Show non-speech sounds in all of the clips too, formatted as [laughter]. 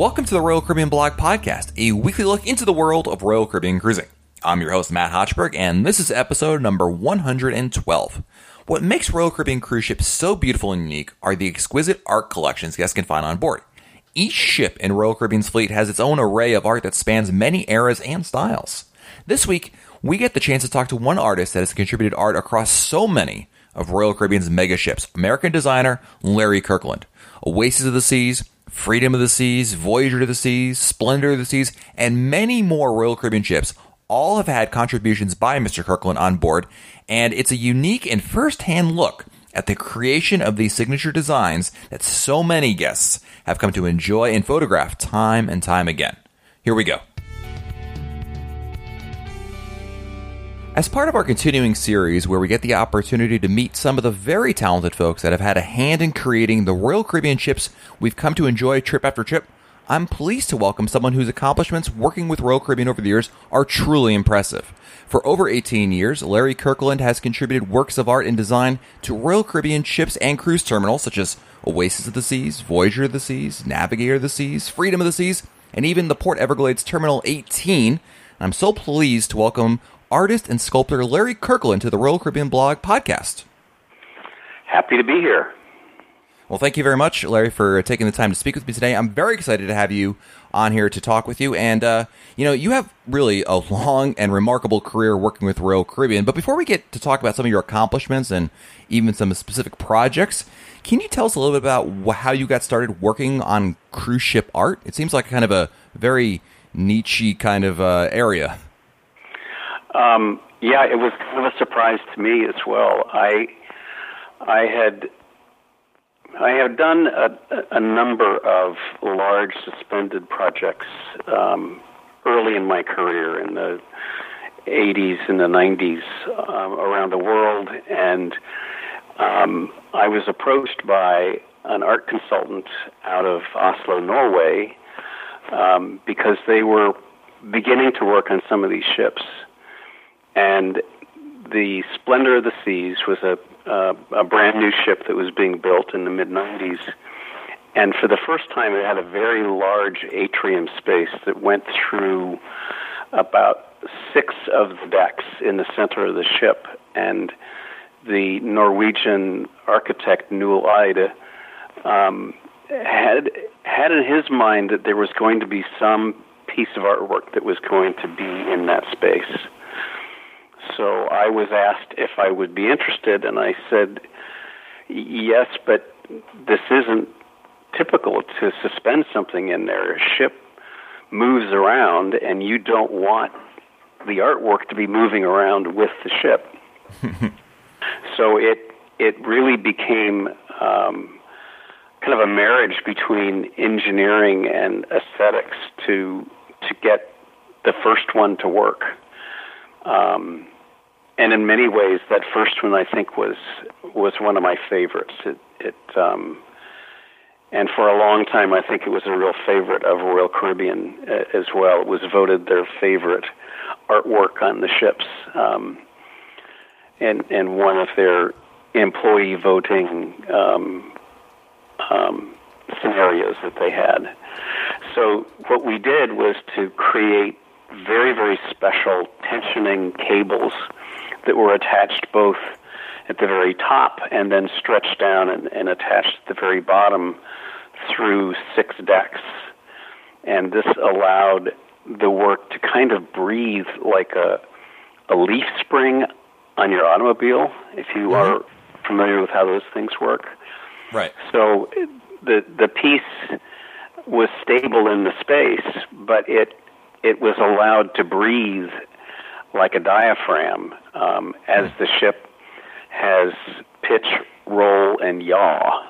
Welcome to the Royal Caribbean Blog Podcast, a weekly look into the world of Royal Caribbean cruising. I'm your host, Matt Hochberg, and this is episode number 112. What makes Royal Caribbean cruise ships so beautiful and unique are the exquisite art collections guests can find on board. Each ship in Royal Caribbean's fleet has its own array of art that spans many eras and styles. This week, we get the chance to talk to one artist that has contributed art across so many of Royal Caribbean's mega ships, American designer Larry Kirkland. Oasis of the Seas, Freedom of the Seas, Voyager to the Seas, Splendor of the Seas, and many more Royal Caribbean ships all have had contributions by Mr. Kirkland on board, and it's a unique and first-hand look at the creation of these signature designs that so many guests have come to enjoy and photograph time and time again. Here we go. As part of our continuing series, where we get the opportunity to meet some of the very talented folks that have had a hand in creating the Royal Caribbean ships we've come to enjoy trip after trip, I'm pleased to welcome someone whose accomplishments working with Royal Caribbean over the years are truly impressive. For over 18 years, Larry Kirkland has contributed works of art and design to Royal Caribbean ships and cruise terminals such as Oasis of the Seas, Voyager of the Seas, Navigator of the Seas, Freedom of the Seas, and even the Port Everglades Terminal 18. I'm so pleased to welcome artist and sculptor Larry Kirkland to the Royal Caribbean Blog podcast. Happy to be here. Well, thank you very much, Larry, for taking the time to speak with me today. I'm very excited to have you on here to talk with you. And, uh, you know, you have really a long and remarkable career working with Royal Caribbean. But before we get to talk about some of your accomplishments and even some specific projects, can you tell us a little bit about how you got started working on cruise ship art? It seems like kind of a very niche kind of uh, area. Um, yeah, it was kind of a surprise to me as well. I I had I have done a, a number of large suspended projects um, early in my career in the 80s and the 90s um, around the world, and um, I was approached by an art consultant out of Oslo, Norway, um, because they were beginning to work on some of these ships and the Splendor of the Seas was a uh, a brand new ship that was being built in the mid 90s. And for the first time, it had a very large atrium space that went through about six of the decks in the center of the ship. And the Norwegian architect Njål Eide um, had had in his mind that there was going to be some piece of artwork that was going to be in that space. So I was asked if I would be interested, and I said, yes, but this isn't typical to suspend something in there. A ship moves around, and you don't want the artwork to be moving around with the ship. [laughs] so it it really became um, kind of a marriage between engineering and aesthetics to to get the first one to work. Um, and in many ways, that first one I think was was one of my favorites. It, it um, and for a long time, I think it was a real favorite of Royal Caribbean uh, as well. It was voted their favorite artwork on the ships, um, and and one of their employee voting um, um, scenarios that they had. So what we did was to create very very special tensioning cables that were attached both at the very top and then stretched down and, and attached at the very bottom through six decks. And this allowed the work to kind of breathe like a, a leaf spring on your automobile, if you mm-hmm. are familiar with how those things work. Right. So the the piece was stable in the space, but it it was allowed to breathe like a diaphragm um, as the ship has pitch, roll, and yaw.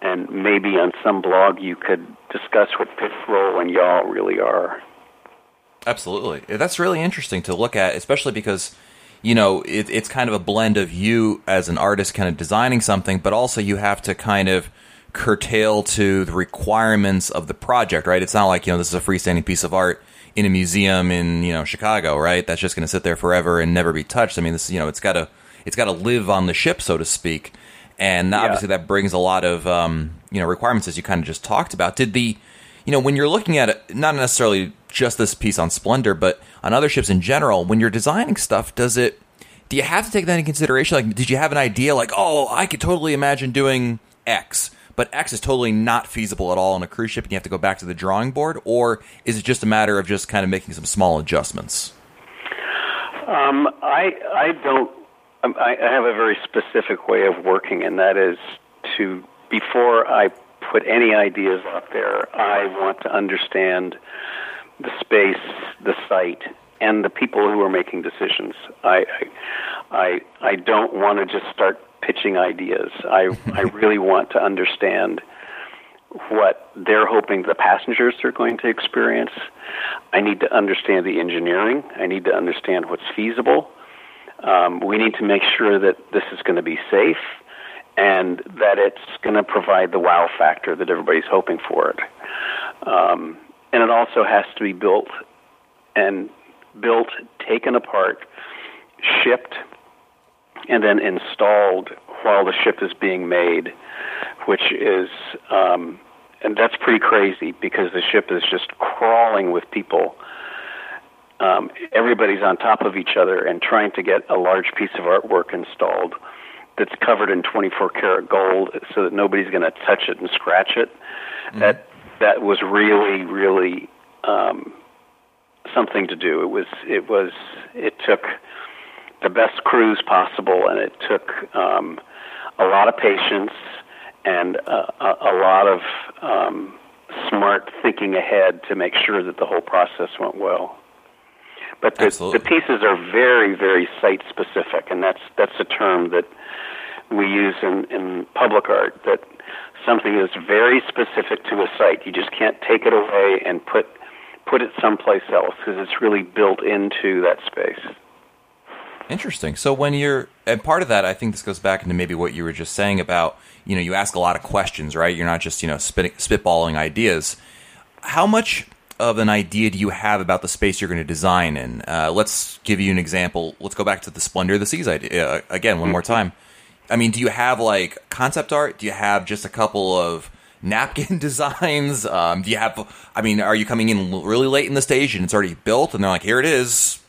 And maybe on some blog you could discuss what pitch, roll, and yaw really are. Absolutely. That's really interesting to look at, especially because, you know, it, it's kind of a blend of you as an artist kind of designing something, but also you have to kind of curtail to the requirements of the project, right? It's not like, you know, this is a freestanding piece of art in a museum in you know Chicago, right? That's just going to sit there forever and never be touched. I mean, this you know it's got to it's got to live on the ship, so to speak. And obviously, that brings a lot of um, you know requirements as you kind of just talked about. Did the you you know, when you're looking at it, not necessarily just this piece on Splendor, but on other ships in general, when you're designing stuff, does it? Do you have to take that into consideration? Like, did you have an idea like, oh, I could totally imagine doing X, but X is totally not feasible at all on a cruise ship, and you have to go back to the drawing board, or is it just a matter of just kind of making some small adjustments? Um, I I don't. um, I I have a very specific way of working, and that is to before I put any ideas out there, I want to understand the space, the site, and the people who are making decisions. I I I don't want to just start pitching ideas. I [laughs] I really want to understand what they're hoping the passengers are going to experience. I need to understand the engineering. I need to understand what's feasible. Um, we need to make sure that this is going to be safe and that it's going to provide the wow factor that everybody's hoping for it. Um, and it also has to be built and built, taken apart, shipped, and then installed while the ship is being made, which is, um, and that's pretty crazy because the ship is just crawling with people. Um, everybody's on top of each other and trying to get a large piece of artwork installed that's covered in 24 karat gold so that nobody's going to touch it and scratch it. Mm-hmm. That that was really really um, something to do. It was it was it took the best crews possible, and it took um, a lot of patience and a, a, a lot of um, smart thinking ahead to make sure that the whole process went well. But the, the pieces are very, very site specific, and that's that's a term that we use in, in public art. That something is very specific to a site. You just can't take it away and put put it someplace else because it's really built into that space. Interesting. So when you're, and part of that, I think this goes back into maybe what you were just saying about, you know, you ask a lot of questions, right? You're not just, you know, spit, spitballing ideas. How much of an idea do you have about the space you're going to design in? Uh, let's give you an example. Let's go back to the Splendor of the Seas idea uh, again, one more time. I mean, do you have like concept art? Do you have just a couple of napkin [laughs] designs? Um, do you have? I mean, are you coming in really late in the stage and it's already built, and they're like, "Here it is,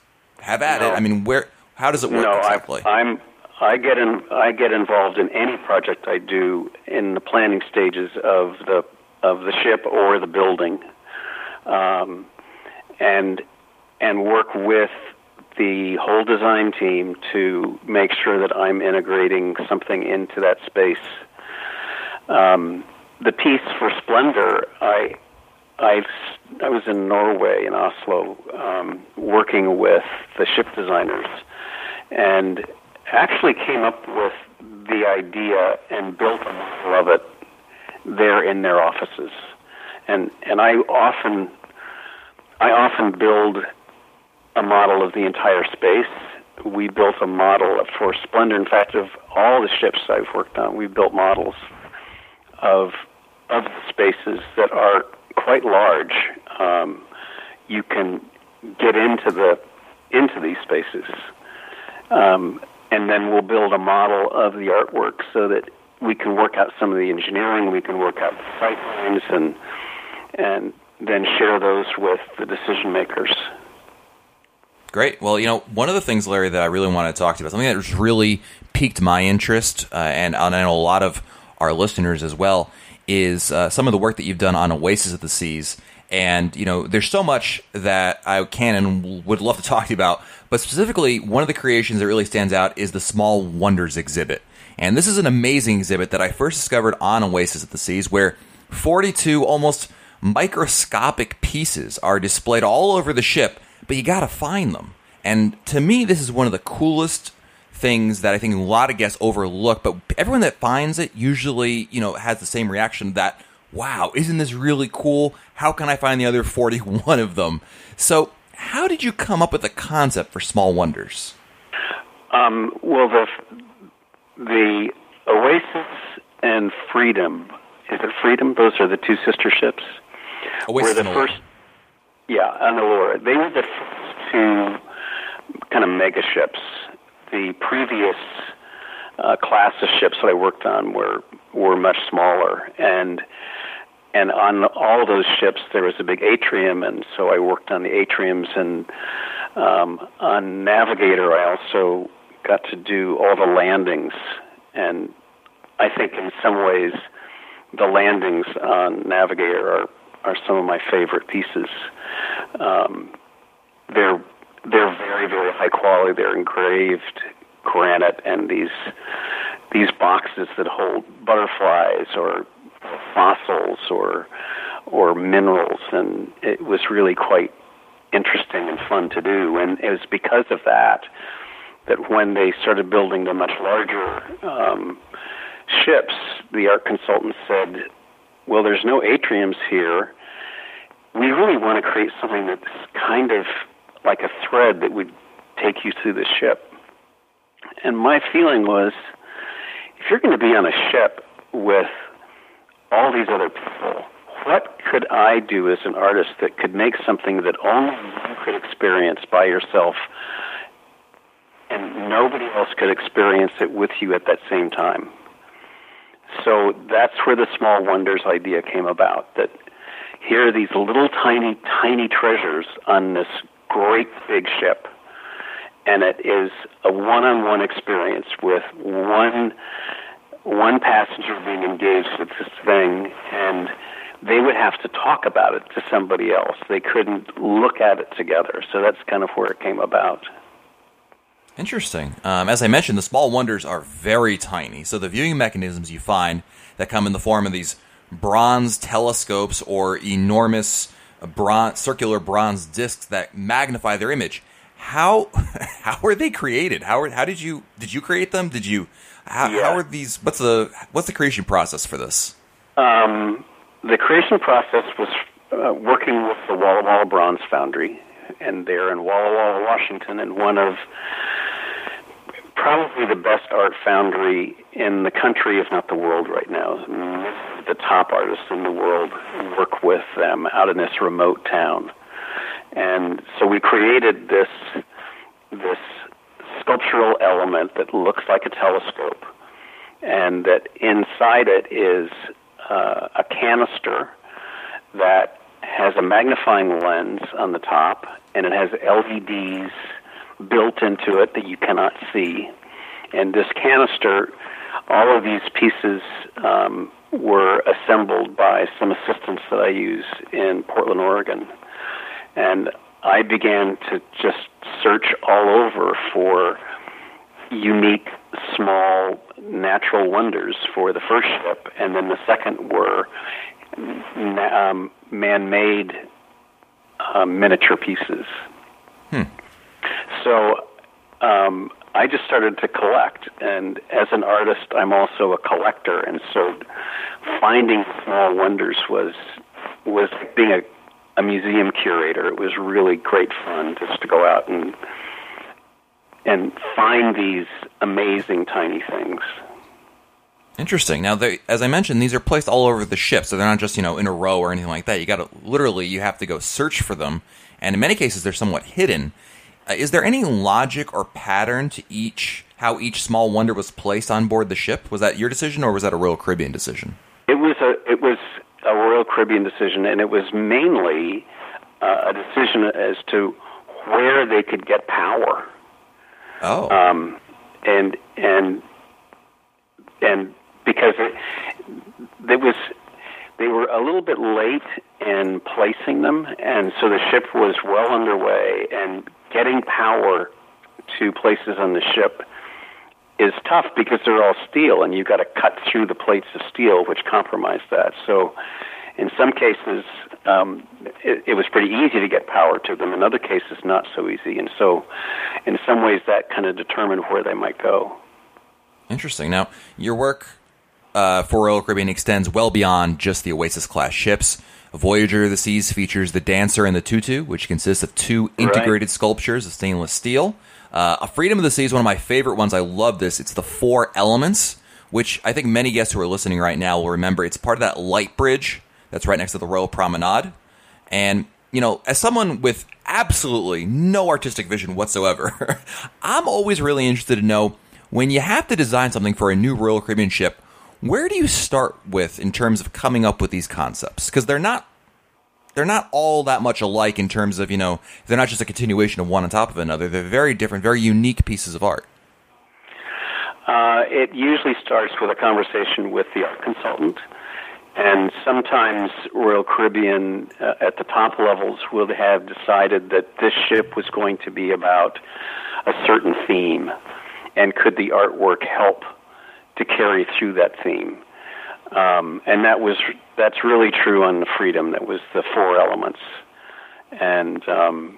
have at no. it." I mean, where? How does it work no, exactly? I, I'm. I get in. I get involved in any project I do in the planning stages of the of the ship or the building, um, and and work with the whole design team to make sure that I'm integrating something into that space. Um, the piece for Splendor, I I I was in Norway in Oslo um, working with the ship designers and actually came up with the idea and built a model of it there in their offices. And and I often I often build a model of the entire space. We built a model for Splendor. In fact, of all the ships I've worked on, we built models of of the spaces that are quite large. Um, you can get into the into these spaces um, and then we'll build a model of the artwork so that we can work out some of the engineering, we can work out the sight lines, and and then share those with the decision makers. Great. Well, you know, one of the things, Larry, that I really want to talk to you about, something that really piqued my interest, uh, and, and I know a lot of our listeners as well, is uh, some of the work that you've done on Oasis of the Seas. And, you know, there's so much that I can and would love to talk to you about. But specifically, one of the creations that really stands out is the Small Wonders exhibit. And this is an amazing exhibit that I first discovered on Oasis of the Seas, where 42 almost microscopic pieces are displayed all over the ship, but you gotta find them. And to me, this is one of the coolest things that I think a lot of guests overlook, but everyone that finds it usually, you know, has the same reaction that, wow, isn't this really cool? How can I find the other 41 of them? So how did you come up with the concept for Small Wonders? Um, well, the the Oasis and Freedom is it Freedom? Those are the two sister ships. Oasis were the first. Yeah, and Allure. They were the first two kind of mega ships. The previous uh, class of ships that I worked on were were much smaller, and and on all those ships there was a big atrium, and so I worked on the atriums. And um, on Navigator, I also got to do all the landings, and I think in some ways the landings on Navigator are are some of my favorite pieces. Um, they're they're very very high quality. They're engraved granite and these these boxes that hold butterflies or fossils or or minerals, and it was really quite interesting and fun to do. And it was because of that that when they started building the much larger um, ships, the art consultant said, "Well, there's no atriums here. We really want to create something that's kind of like a thread that would take you through the ship." And my feeling was, if you're going to be on a ship with all these other people, what could I do as an artist that could make something that only you could experience by yourself and nobody else could experience it with you at that same time? So that's where the Small Wonders idea came about. That here are these little tiny, tiny treasures on this great big ship and it is a one-on-one experience with one one passenger being engaged with this thing and they would have to talk about it to somebody else. They couldn't look at it together. So that's kind of where it came about. Interesting. Um, as I mentioned, the small wonders are very tiny. So the viewing mechanisms you find that come in the form of these bronze telescopes or enormous bronze, circular bronze discs that magnify their image how [laughs] how were they created? How how did you did you create them? Did you how, yeah. how are these? What's the what's the creation process for this? Um, the creation process was uh, working with the Walla Walla Bronze Foundry, and they're in Walla Walla, Washington, and one of probably the best art foundry in the country, if not the world, right now. The top artists in the world work with them out in this remote town. And so we created this this sculptural element that looks like a telescope, and that inside it is uh, a canister that has a magnifying lens on the top, and it has LEDs built into it that you cannot see. And this canister, all of these pieces um, were assembled by some assistants that I use in Portland, Oregon. And I began to just search all over for unique, small, natural wonders for the first ship, and then the second were um, man-made uh, miniature pieces. Hmm. So um, I just started to collect, and as an artist, I'm also a collector, and so finding small wonders was was being a a museum curator. It was really great fun just to go out and and find these amazing tiny things. Interesting. Now, they, as I mentioned, these are placed all over the ship, so they're not just you know in a row or anything like that. You got to literally you have to go search for them, and in many cases they're somewhat hidden. Uh, is there any logic or pattern to each how each small wonder was placed on board the ship? Was that your decision, or was that a Royal Caribbean decision? It was a it was Royal Caribbean decision, and it was mainly uh, a decision as to where they could get power. Oh. Um, and and and because it, it was they were a little bit late in placing them, and so the ship was well underway, and getting power to places on the ship is tough because they're all steel, and you've got to cut through the plates of steel, which compromise that. So, in some cases, um, it, it was pretty easy to get power to them. In other cases, not so easy. And so, in some ways, that kind of determined where they might go. Interesting. Now, your work uh, for Royal Caribbean extends well beyond just the Oasis class ships. Voyager of the Seas features the Dancer and the Tutu, which consists of two integrated right. sculptures of stainless steel. Uh, a Freedom of the Sea is one of my favorite ones. I love this. It's the four elements, which I think many guests who are listening right now will remember. It's part of that light bridge that's right next to the Royal Promenade. And, you know, as someone with absolutely no artistic vision whatsoever, [laughs] I'm always really interested to know when you have to design something for a new Royal Caribbean ship, Where do you start with in terms of coming up with these concepts? Because they're not they're not all that much alike in terms of you know they're not just a continuation of one on top of another. They're very different, very unique pieces of art. Uh, it usually starts with a conversation with the art consultant, and sometimes Royal Caribbean uh, at the top levels would have decided that this ship was going to be about a certain theme, and could the artwork help to carry through that theme? Um, and that was that's really true on the Freedom. That was the four elements, and um,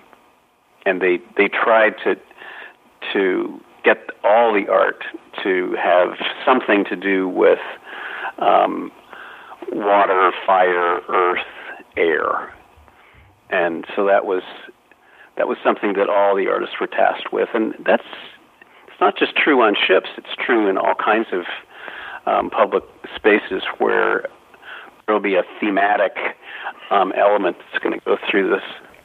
and they they tried to to get all the art to have something to do with um, water, fire, earth, air, and so that was that was something that all the artists were tasked with, and that's it's not just true on ships; it's true in all kinds of um, public spaces where there will be a thematic um, element that's going to go through this.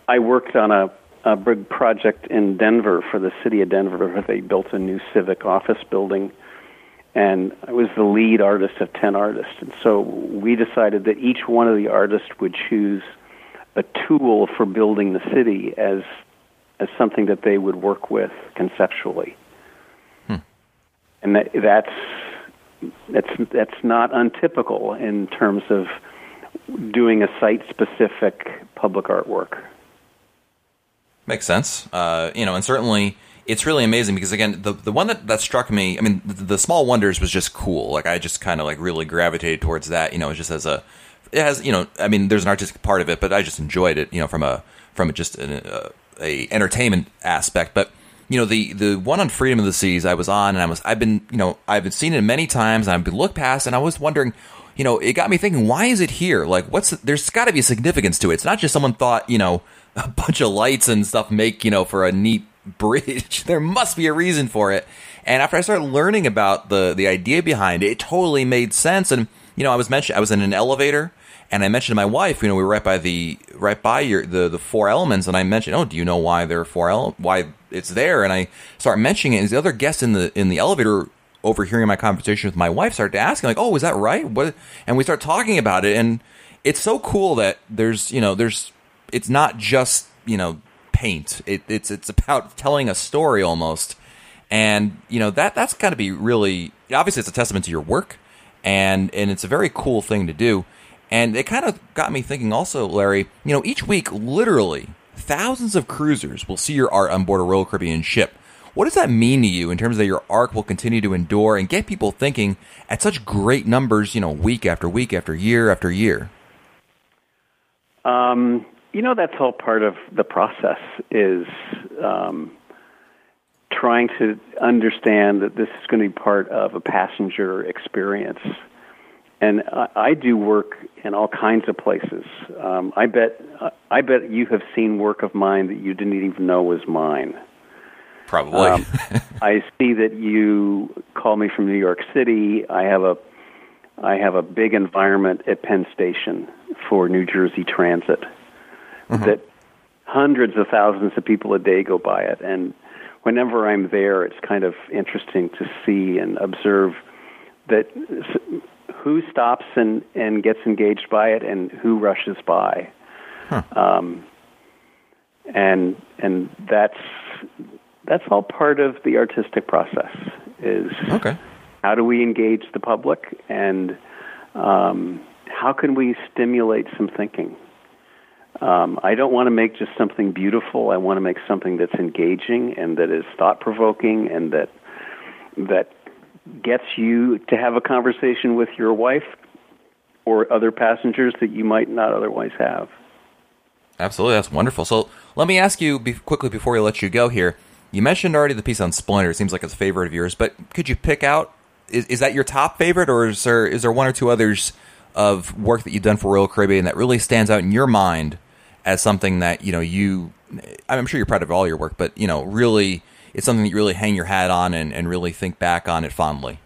I worked on a, a big project in Denver for the city of Denver where they built a new civic office building. And I was the lead artist of 10 artists. And so we decided that each one of the artists would choose a tool for building the city as, as something that they would work with conceptually. Hmm. And that, that's that's that's not untypical in terms of doing a site specific public artwork. Makes sense. Uh, you know, and certainly it's really amazing because again, the the one that, that struck me, I mean, the, the small wonders was just cool. Like I just kind of like really gravitated towards that. You know, just as a it has you know, I mean, there's an artistic part of it, but I just enjoyed it. You know, from a from just an, a, a entertainment aspect, but you know the the one on Freedom of the Seas I was on and I was I've been you know I've been seen it many times and I've been looked past and I was wondering you know it got me thinking why is it here like what's there's got to be a significance to it it's not just someone thought you know [laughs] a bunch of lights and stuff make you know for a neat bridge [laughs] there must be a reason for it and after I started learning about the the idea behind it it totally made sense and you know I was mentioned I was in an elevator and I mentioned to my wife, you know, we were right by the right by your the the four elements, and I mentioned, oh, do you know why there are four elements? Why it's there? And I start mentioning it. And the other guests in the in the elevator, overhearing my conversation with my wife, started asking, like, oh, is that right? What? And we start talking about it, and it's so cool that there's you know there's it's not just you know paint. It, it's it's about telling a story almost, and you know that that's got to be really obviously it's a testament to your work, and and it's a very cool thing to do. And it kind of got me thinking also, Larry, you know, each week, literally, thousands of cruisers will see your art on board a Royal Caribbean ship. What does that mean to you in terms that your art will continue to endure and get people thinking at such great numbers, you know, week after week after year after year? Um, you know, that's all part of the process is um, trying to understand that this is going to be part of a passenger experience and I, I do work in all kinds of places. Um, I bet I bet you have seen work of mine that you didn't even know was mine. Probably. um, [laughs] I see that you call me from New York City. I have a I have a big environment at Penn Station for New Jersey Transit mm-hmm. that hundreds of thousands of people a day go by it and whenever I'm there it's kind of interesting to see and observe that who stops and, and gets engaged by it and who rushes by. Huh. Um, and and that's that's all part of the artistic process. Is okay. How do we engage the public and um, how can we stimulate some thinking? Um, I don't want to make just something beautiful. I want to make something that's engaging and that is thought provoking and that that gets you to have a conversation with your wife or other passengers that you might not otherwise have. Absolutely, that's wonderful. So let me ask you be- quickly before we let you go here. You mentioned already the piece on Splendor. It seems like it's a favorite of yours, but could you pick out? Is, is that your top favorite, or is there is there one or two others of work that you've done for Royal Caribbean that really stands out in your mind as something that you know you? I'm sure you're proud of all your work, but you know really it's something that you really hang your hat on and, and really think back on it fondly.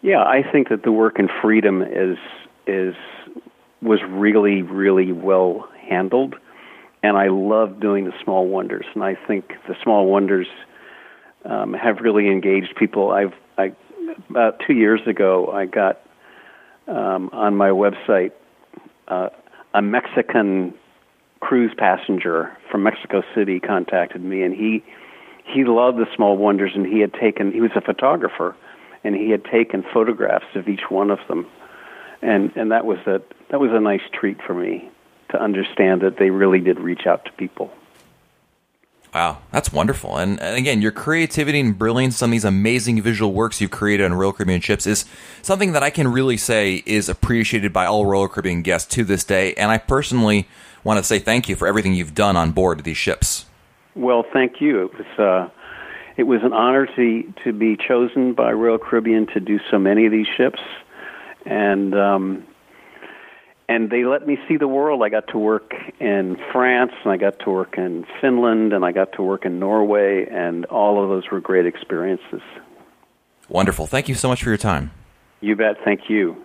Yeah, I think that the work in freedom is is was really really well handled, and I love doing the small wonders. And I think the small wonders um, have really engaged people. I've I about two years ago, I got um, on my website uh, a Mexican cruise passenger from Mexico City contacted me, and he he loved the small wonders, and he had taken he was a photographer, and he had taken photographs of each one of them, and and that was a that was a nice treat for me to understand that they really did reach out to people. Wow, that's wonderful. And, and, again, your creativity and brilliance on these amazing visual works you've created on Royal Caribbean ships is something that I can really say is appreciated by all Royal Caribbean guests to this day. And I personally want to say thank you for everything you've done on board these ships. Well, thank you. It was uh, it was an honor to to be chosen by Royal Caribbean to do so many of these ships, and um, and they let me see the world. I got to work in France, and I got to work in Finland, and I got to work in Norway, and all of those were great experiences. Wonderful. Thank you so much for your time. You bet. Thank you.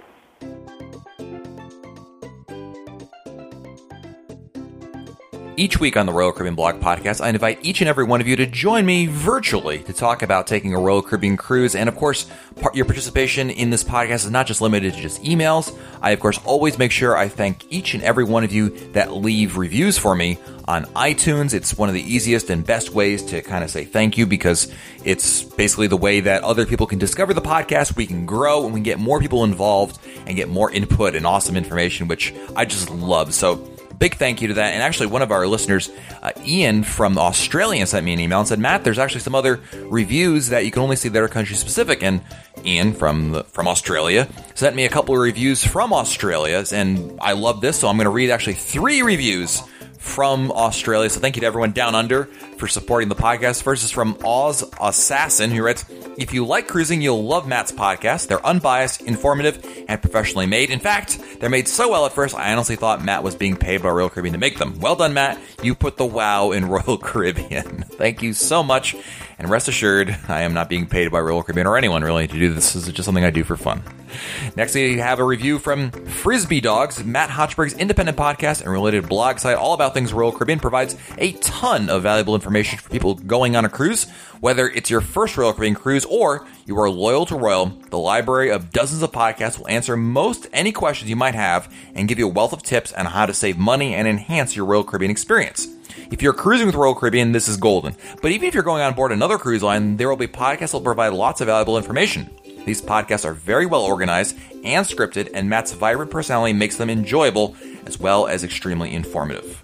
Each week on the Royal Caribbean Blog Podcast, I invite each and every one of you to join me virtually to talk about taking a Royal Caribbean cruise. And of course, part, your participation in this podcast is not just limited to just emails. I, of course, always make sure I thank each and every one of you that leave reviews for me on iTunes. It's one of the easiest and best ways to kind of say thank you because it's basically the way that other people can discover the podcast. We can grow and we can get more people involved and get more input and awesome information, which I just love. So, big thank you to that. And actually, one of our listeners, uh, Ian from Australia, sent me an email and said, "Matt, there's actually some other reviews that you can only see that are country specific." And Ian from the, from Australia sent me a couple of reviews from Australia, and I love this, so I'm going to read actually three reviews from Australia. So thank you to everyone down under for supporting the podcast. First is from Oz Assassin, who writes, If you like cruising, you'll love Matt's podcast. They're unbiased, informative, and professionally made. In fact, they're made so well at first, I honestly thought Matt was being paid by Royal Caribbean to make them. Well done, Matt. You put the wow in Royal [laughs] Caribbean. Thank you so much. And rest assured, I am not being paid by Royal Caribbean or anyone really to do this. This is just something I do for fun. Next, we have a review from Frisbee Dogs, Matt Hochberg's independent podcast and related blog site all about things Royal Caribbean provides a ton of valuable information for people going on a cruise. Whether it's your first Royal Caribbean cruise or you are loyal to Royal, the library of dozens of podcasts will answer most any questions you might have and give you a wealth of tips on how to save money and enhance your Royal Caribbean experience. If you're cruising with Royal Caribbean, this is golden. But even if you're going on board another cruise line, there will be podcasts that will provide lots of valuable information. These podcasts are very well organized and scripted, and Matt's vibrant personality makes them enjoyable as well as extremely informative.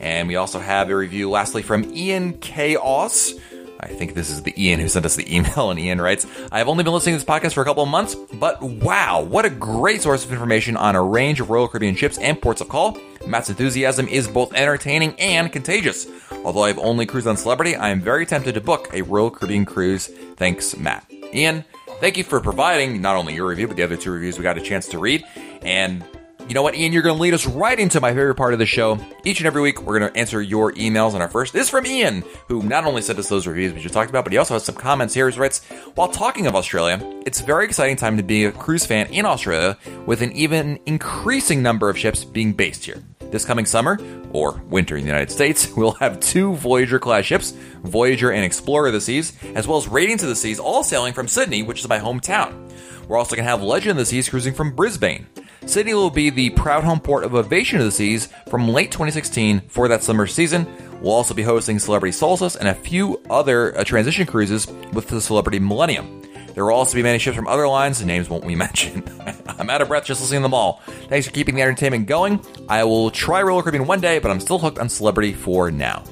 And we also have a review, lastly, from Ian Chaos. I think this is the Ian who sent us the email, and Ian writes, I have only been listening to this podcast for a couple of months, but wow, what a great source of information on a range of Royal Caribbean ships and ports of call. Matt's enthusiasm is both entertaining and contagious. Although I've only cruised on Celebrity, I am very tempted to book a Royal Caribbean cruise. Thanks, Matt. Ian, thank you for providing not only your review, but the other two reviews we got a chance to read. And you know what, Ian? You're going to lead us right into my favorite part of the show. Each and every week, we're going to answer your emails. And our first is from Ian, who not only sent us those reviews we just talked about, but he also has some comments here. He writes, While talking of Australia, it's a very exciting time to be a cruise fan in Australia with an even increasing number of ships being based here. This coming summer, or winter in the United States, [laughs] we'll have two Voyager class ships, Voyager and Explorer of the Seas, as well as Radiance of the Seas, all sailing from Sydney, which is my hometown. We're also going to have Legend of the Seas cruising from Brisbane. Sydney will be the proud home port of Ovation of the Seas from late 2016 for that summer season. We'll also be hosting Celebrity Solstice and a few other uh, transition cruises with the Celebrity Millennium. There will also be many ships from other lines, the names won't we [laughs] mention. I'm out of breath just listening to them all. Thanks for keeping the entertainment going. I will try Royal Caribbean one day, but I'm still hooked on Celebrity for now.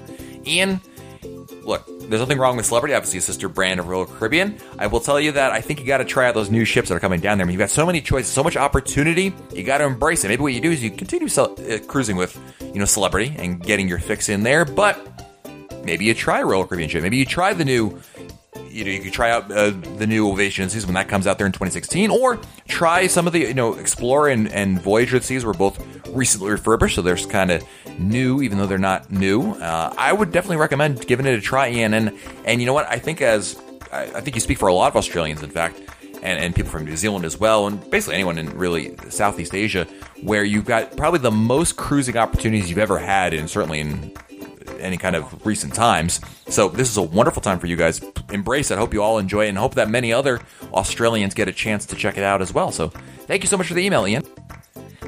Ian, look, there's nothing wrong with Celebrity, obviously, a sister brand of Royal Caribbean. I will tell you that I think you got to try out those new ships that are coming down there. I mean, you've got so many choices, so much opportunity. You got to embrace it. Maybe what you do is you continue uh, cruising with, you know, Celebrity and getting your fix in there, but maybe you try Royal Caribbean ship. Maybe you try the new you know, you could try out uh, the new Ovation Seas when that comes out there in 2016, or try some of the, you know, Explorer and, and Voyager Seas were both recently refurbished, so they're kind of new, even though they're not new. Uh, I would definitely recommend giving it a try, Ian. And and you know what? I think as I, I think you speak for a lot of Australians, in fact, and, and people from New Zealand as well, and basically anyone in really Southeast Asia, where you've got probably the most cruising opportunities you've ever had, and certainly in any kind of recent times. So this is a wonderful time for you guys. Embrace it. Hope you all enjoy it and hope that many other Australians get a chance to check it out as well. So thank you so much for the email, Ian.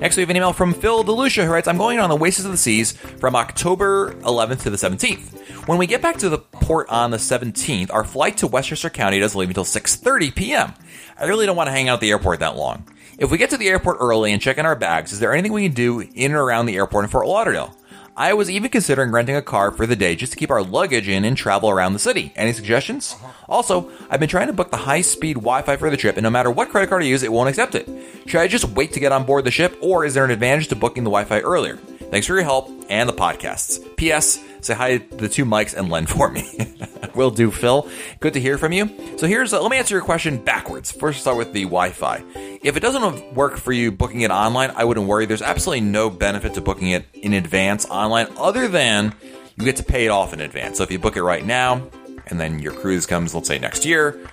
Next, we have an email from Phil DeLucia who writes, I'm going on the Oasis of the Seas from October 11th to the 17th. When we get back to the port on the 17th, our flight to Westchester County doesn't leave until 6.30 p.m. I really don't want to hang out at the airport that long. If we get to the airport early and check in our bags, is there anything we can do in and around the airport in Fort Lauderdale? I was even considering renting a car for the day just to keep our luggage in and travel around the city. Any suggestions? Also, I've been trying to book the high speed Wi Fi for the trip, and no matter what credit card I use, it won't accept it. Should I just wait to get on board the ship, or is there an advantage to booking the Wi Fi earlier? Thanks for your help and the podcasts. P.S. Say hi to the two mics and Len for me. [laughs] Will do, Phil. Good to hear from you. So here's, uh, let me answer your question backwards. First, start with the Wi-Fi. If it doesn't work for you booking it online, I wouldn't worry. There's absolutely no benefit to booking it in advance online, other than you get to pay it off in advance. So if you book it right now, and then your cruise comes, let's say next year,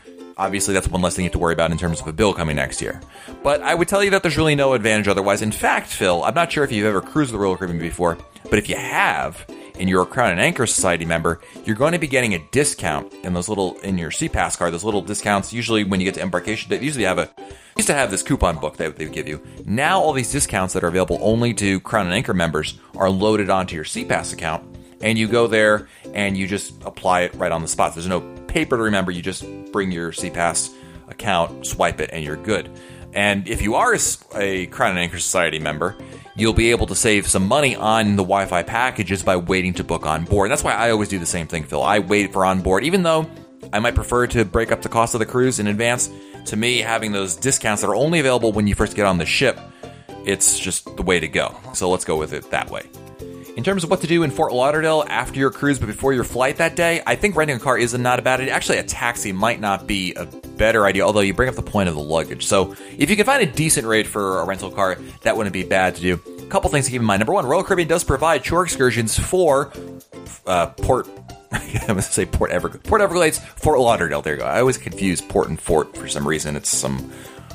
obviously that's one less thing you have to worry about in terms of a bill coming next year. But I would tell you that there's really no advantage otherwise. In fact, Phil, I'm not sure if you've ever cruised the Royal Caribbean before, but if you have, and you're a Crown and Anchor Society member, you're going to be getting a discount in those little in your SeaPass card. Those little discounts usually when you get to embarkation, they usually have a used to have this coupon book that they give you. Now all these discounts that are available only to Crown and Anchor members are loaded onto your SeaPass account, and you go there and you just apply it right on the spot. There's no paper to remember. You just bring your SeaPass account, swipe it, and you're good. And if you are a Crown and Anchor Society member, you'll be able to save some money on the Wi Fi packages by waiting to book on board. That's why I always do the same thing, Phil. I wait for on board, even though I might prefer to break up the cost of the cruise in advance. To me, having those discounts that are only available when you first get on the ship, it's just the way to go. So let's go with it that way. In terms of what to do in Fort Lauderdale after your cruise but before your flight that day, I think renting a car is not a bad idea. Actually, a taxi might not be a better idea, although you bring up the point of the luggage. So if you can find a decent rate for a rental car, that wouldn't be bad to do. A couple things to keep in mind. Number one, Royal Caribbean does provide shore excursions for uh, Port. I'm going to say Port Everglades. Port Everglades, Fort Lauderdale. There you go. I always confuse Port and Fort for some reason. It's some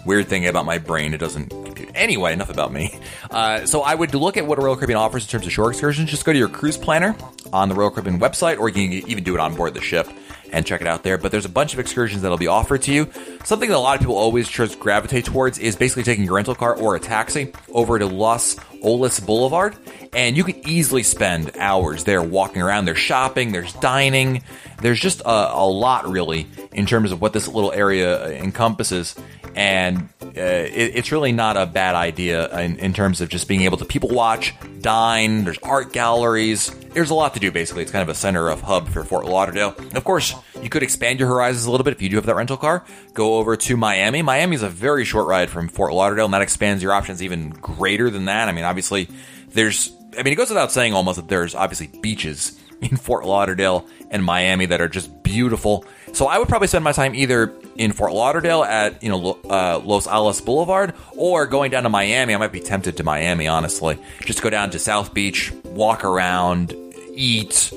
weird thing about my brain. It doesn't compute. Anyway, enough about me. Uh, so I would look at what Royal Caribbean offers in terms of shore excursions. Just go to your cruise planner on the Royal Caribbean website, or you can even do it on board the ship and check it out there. But there's a bunch of excursions that'll be offered to you. Something that a lot of people always just gravitate towards is basically taking your rental car or a taxi over to Los Olas Boulevard, and you can easily spend hours there walking around. There's shopping, there's dining, there's just a, a lot really in terms of what this little area encompasses and uh, it, it's really not a bad idea in, in, terms of just being able to people watch, dine. There's art galleries. There's a lot to do. Basically, it's kind of a center of hub for Fort Lauderdale. Of course, you could expand your horizons a little bit if you do have that rental car. Go over to Miami. Miami is a very short ride from Fort Lauderdale, and that expands your options even greater than that. I mean, obviously, there's. I mean, it goes without saying almost that there's obviously beaches [laughs] in Fort Lauderdale and Miami that are just beautiful. So I would probably spend my time either in Fort Lauderdale at you know uh, Los Olas Boulevard or going down to Miami. I might be tempted to Miami, honestly. Just go down to South Beach, walk around, eat.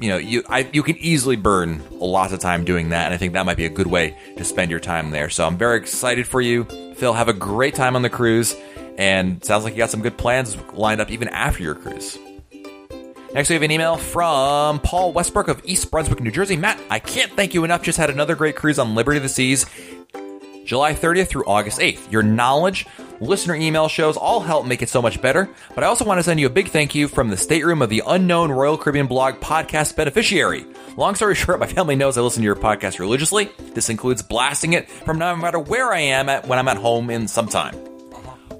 You know, you I, you can easily burn a lot of time doing that, and I think that might be a good way to spend your time there. So I'm very excited for you, Phil. Have a great time on the cruise, and sounds like you got some good plans lined up even after your cruise. Next, we have an email from Paul Westbrook of East Brunswick, New Jersey. Matt, I can't thank you enough. Just had another great cruise on Liberty of the Seas, July 30th through August 8th. Your knowledge, listener email shows all help make it so much better. But I also want to send you a big thank you from the stateroom of the Unknown Royal Caribbean blog podcast beneficiary. Long story [laughs] short, my family knows I listen to your podcast religiously. This includes blasting it from no matter where I am at when I'm at home in some time.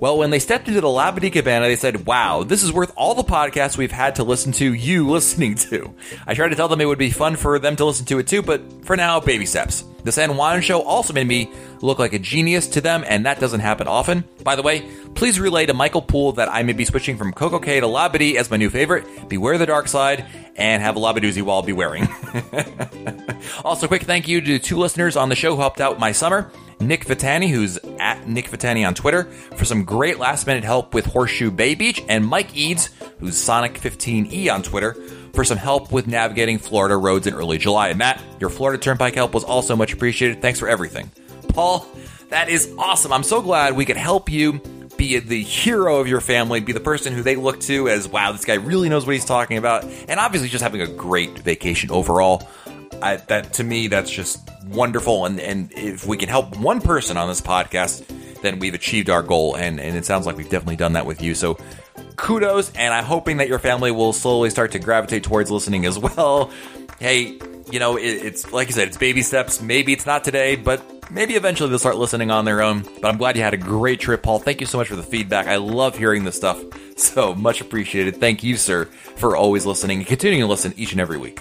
Well, when they stepped into the Labadee Cabana, they said, wow, this is worth all the podcasts we've had to listen to you listening to. I tried to tell them it would be fun for them to listen to it too, but for now, baby steps. The San Juan show also made me look like a genius to them, and that doesn't happen often. By the way, please relay to Michael Poole that I may be switching from CocoCay to Labadee as my new favorite. Beware the dark side, and have a Labadoozy while bewaring. [laughs] also, quick thank you to two listeners on the show who helped out my summer. Nick Vitani, who's at Nick Vitani on Twitter, for some great last minute help with Horseshoe Bay Beach, and Mike Eads, who's Sonic15E on Twitter, for some help with navigating Florida roads in early July. And Matt, your Florida Turnpike help was also much appreciated. Thanks for everything. Paul, that is awesome. I'm so glad we could help you be the hero of your family, be the person who they look to as, wow, this guy really knows what he's talking about, and obviously just having a great vacation overall. I, that to me, that's just wonderful. And, and if we can help one person on this podcast, then we've achieved our goal. And, and it sounds like we've definitely done that with you. So kudos. And I'm hoping that your family will slowly start to gravitate towards listening as well. Hey, you know, it, it's like you said, it's baby steps. Maybe it's not today, but maybe eventually they'll start listening on their own. But I'm glad you had a great trip, Paul. Thank you so much for the feedback. I love hearing this stuff. So much appreciated. Thank you, sir, for always listening and continuing to listen each and every week.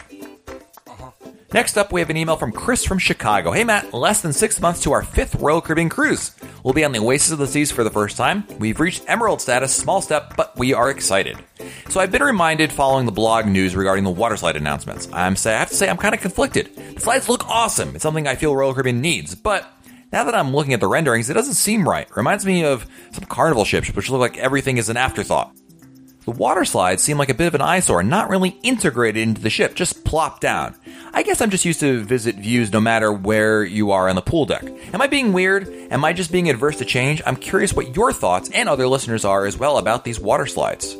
Next up, we have an email from Chris from Chicago. Hey Matt, less than six months to our fifth Royal Caribbean cruise. We'll be on the Oasis of the Seas for the first time. We've reached Emerald status, small step, but we are excited. So I've been reminded following the blog news regarding the water slide announcements. I'm say I have to say I'm kind of conflicted. The slides look awesome. It's something I feel Royal Caribbean needs, but now that I'm looking at the renderings, it doesn't seem right. It reminds me of some carnival ships, which look like everything is an afterthought. The water slides seem like a bit of an eyesore, not really integrated into the ship, just plop down. I guess I'm just used to visit views no matter where you are on the pool deck. Am I being weird? Am I just being adverse to change? I'm curious what your thoughts and other listeners are as well about these water slides.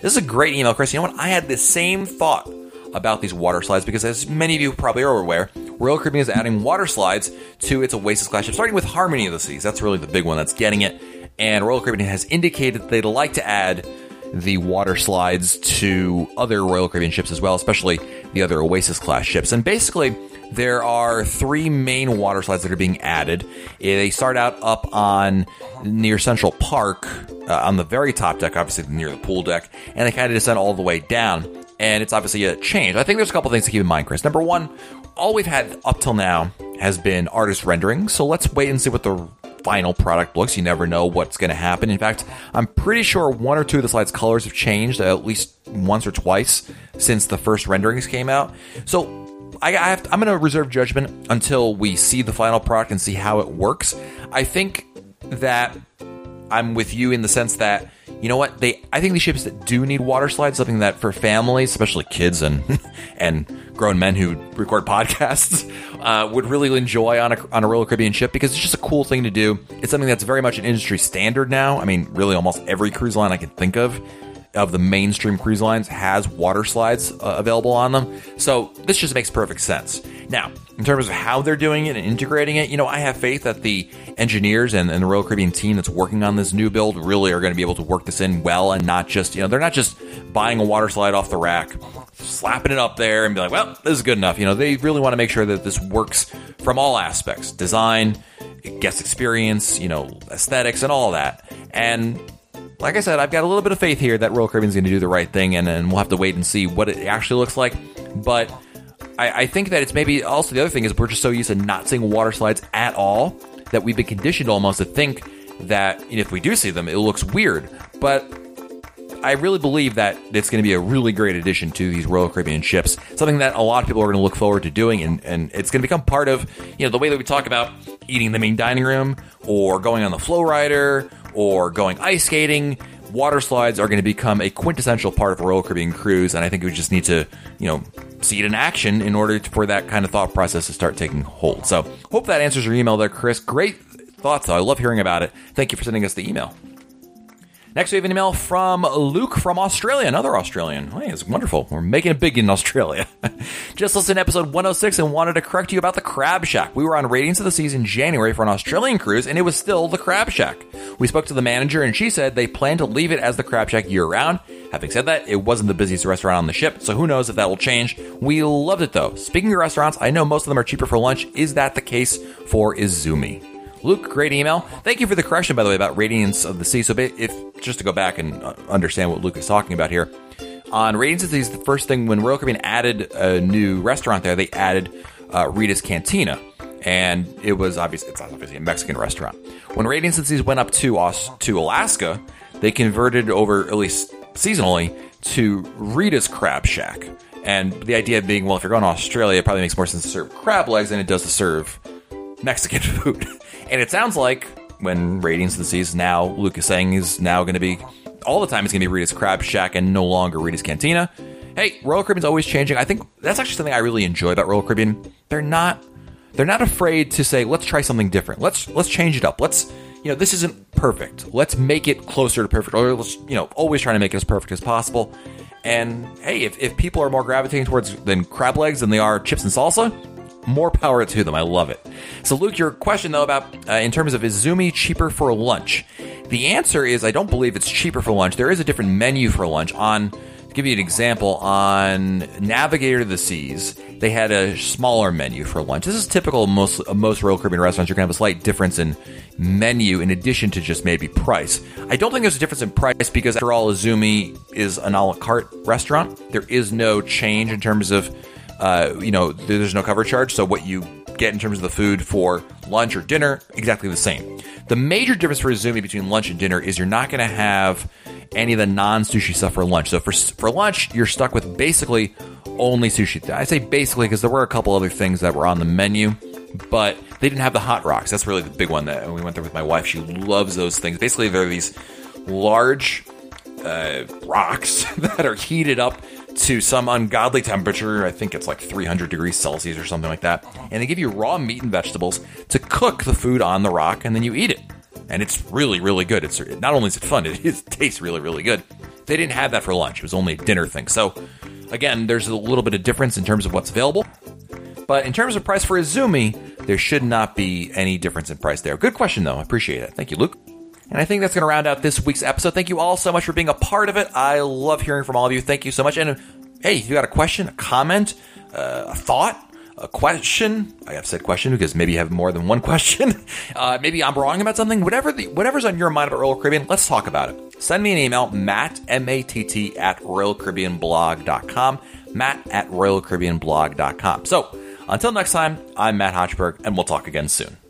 This is a great email, Chris. You know what? I had the same thought about these water slides because, as many of you probably are aware, Royal Caribbean is adding water slides to its Oasis class ship, starting with Harmony of the Seas. That's really the big one that's getting it. And Royal Caribbean has indicated that they'd like to add the water slides to other Royal Caribbean ships as well, especially the other Oasis class ships. And basically, there are three main water slides that are being added. They start out up on near Central Park uh, on the very top deck, obviously near the pool deck, and they kind of descend all the way down. And it's obviously a change. I think there's a couple things to keep in mind, Chris. Number one, all we've had up till now has been artist rendering. So let's wait and see what the final product looks. You never know what's going to happen. In fact, I'm pretty sure one or two of the slides' colors have changed at least once or twice since the first renderings came out. So I, I I'm going to reserve judgment until we see the final product and see how it works. I think that I'm with you in the sense that you know what they I think these ships that do need water slides something that for families, especially kids and [laughs] and grown men who record podcasts, [laughs] uh, would really enjoy on a on a Royal Caribbean ship because it's just a cool thing to do. It's something that's very much an industry standard now. I mean, really, almost every cruise line I can think of of the mainstream cruise lines has water slides uh, available on them. So this just makes perfect sense. Now, in terms of how they're doing it and integrating it, you know, I have faith that the engineers and, and the Royal Caribbean team that's working on this new build really are going to be able to work this in well and not just, you know, they're not just buying a water slide off the rack, slapping it up there and be like, well, this is good enough. You know, they really want to make sure that this works from all aspects design, guest experience, you know, aesthetics, and all that. And like I said, I've got a little bit of faith here that Royal Caribbean's going to do the right thing, and, and we'll have to wait and see what it actually looks like. But I, I think that it's maybe also the other thing is we're just so used to not seeing water slides at all that we've been conditioned almost to think that if we do see them, it looks weird. But I really believe that it's going to be a really great addition to these Royal Caribbean ships. Something that a lot of people are going to look forward to doing, and, and it's going to become part of you know the way that we talk about eating the main dining room, or going on the FlowRider, or going ice skating. Water slides are going to become a quintessential part of a Royal Caribbean cruise, and I think we just need to you know see it in action in order to, for that kind of thought process to start taking hold. So, hope that answers your email there, Chris. Great thoughts, though. I love hearing about it. Thank you for sending us the email. Next, we have an email from Luke from Australia, another Australian. Hey, it's wonderful. We're making it big in Australia. [laughs] Just listened to episode 106 and wanted to correct you about the Crab Shack. We were on Radiance of the Seas in January for an Australian cruise, and it was still the Crab Shack. We spoke to the manager, and she said they plan to leave it as the Crab Shack year round. Having said that, it wasn't the busiest restaurant on the ship, so who knows if that will change. We loved it though. Speaking of restaurants, I know most of them are cheaper for lunch. Is that the case for Izumi? Luke, great email. Thank you for the correction, by the way, about Radiance of the Sea. So, if just to go back and uh, understand what Luke is talking about here, on Radiance of the Sea, the first thing when Royal Caribbean added a new restaurant there, they added uh, Rita's Cantina, and it was obviously it's obviously a Mexican restaurant. When Radiance of the Seas went up to Aus- to Alaska, they converted over at least seasonally to Rita's Crab Shack. And the idea being, well, if you're going to Australia, it probably makes more sense to serve crab legs than it does to serve Mexican [laughs] food. And it sounds like when Radiance of the Seas now, Luke is saying is now going to be all the time it's going to be Rita's Crab Shack and no longer Rita's Cantina. Hey, Royal Caribbean's always changing. I think that's actually something I really enjoy about Royal Caribbean. They're not they're not afraid to say let's try something different. Let's let's change it up. Let's you know, this isn't perfect. Let's make it closer to perfect, or let's, you know, always trying to make it as perfect as possible. And hey, if, if people are more gravitating towards than crab legs than they are chips and salsa, more power to them. I love it. So, Luke, your question though about uh, in terms of is Zumy cheaper for lunch? The answer is I don't believe it's cheaper for lunch. There is a different menu for lunch. On to give you an example, on Navigator to the Seas, they had a smaller menu for lunch. This is typical of most of most Royal Caribbean restaurants. You're gonna have a slight difference in menu in addition to just maybe price. I don't think there's a difference in price because after all, Izumi is an a la carte restaurant. There is no change in terms of uh, you know, there's no cover charge. So what you get in terms of the food for lunch or dinner, exactly the same. The major difference for Izumi between lunch and dinner is you're not going to have any of the non sushi stuff for lunch. So for for lunch, you're stuck with basically only sushi. I say basically because there were a couple other things that were on the menu, but they didn't have the hot rocks. That's really the big one that we went there with my wife. She loves those things. Basically, they're these large uh, rocks [laughs] that are heated up to some ungodly temperature. I think it's like 300 degrees Celsius or something like that. And they give you raw meat and vegetables to cook the food on the rock, and then you eat it. And it's really, really good. It's not only is it fun, [laughs] it, tastes really, really good. They didn't have that for lunch. It was only a dinner thing. So again, there's a little bit of difference in terms of what's available. But in terms of price for Izumi, there should not be any difference in price there. Good question, though. I appreciate it. Thank you, Luke. And I think that's going to round out this week's episode. Thank you all so much for being a part of it. I love hearing from all of you. Thank you so much. And hey, if you got a question, a comment, uh, a thought, a question. I have said question because maybe you have more than one [laughs] question. Uh, maybe I'm wrong about something. Whatever the whatever's on your mind about Royal Caribbean, let's talk about it. Send me an email, Matt M A T T at RoyalCaribbeanBlog.com. Matt at RoyalCaribbeanBlog.com. So until next time, I'm Matt Hochberg, and we'll talk again soon.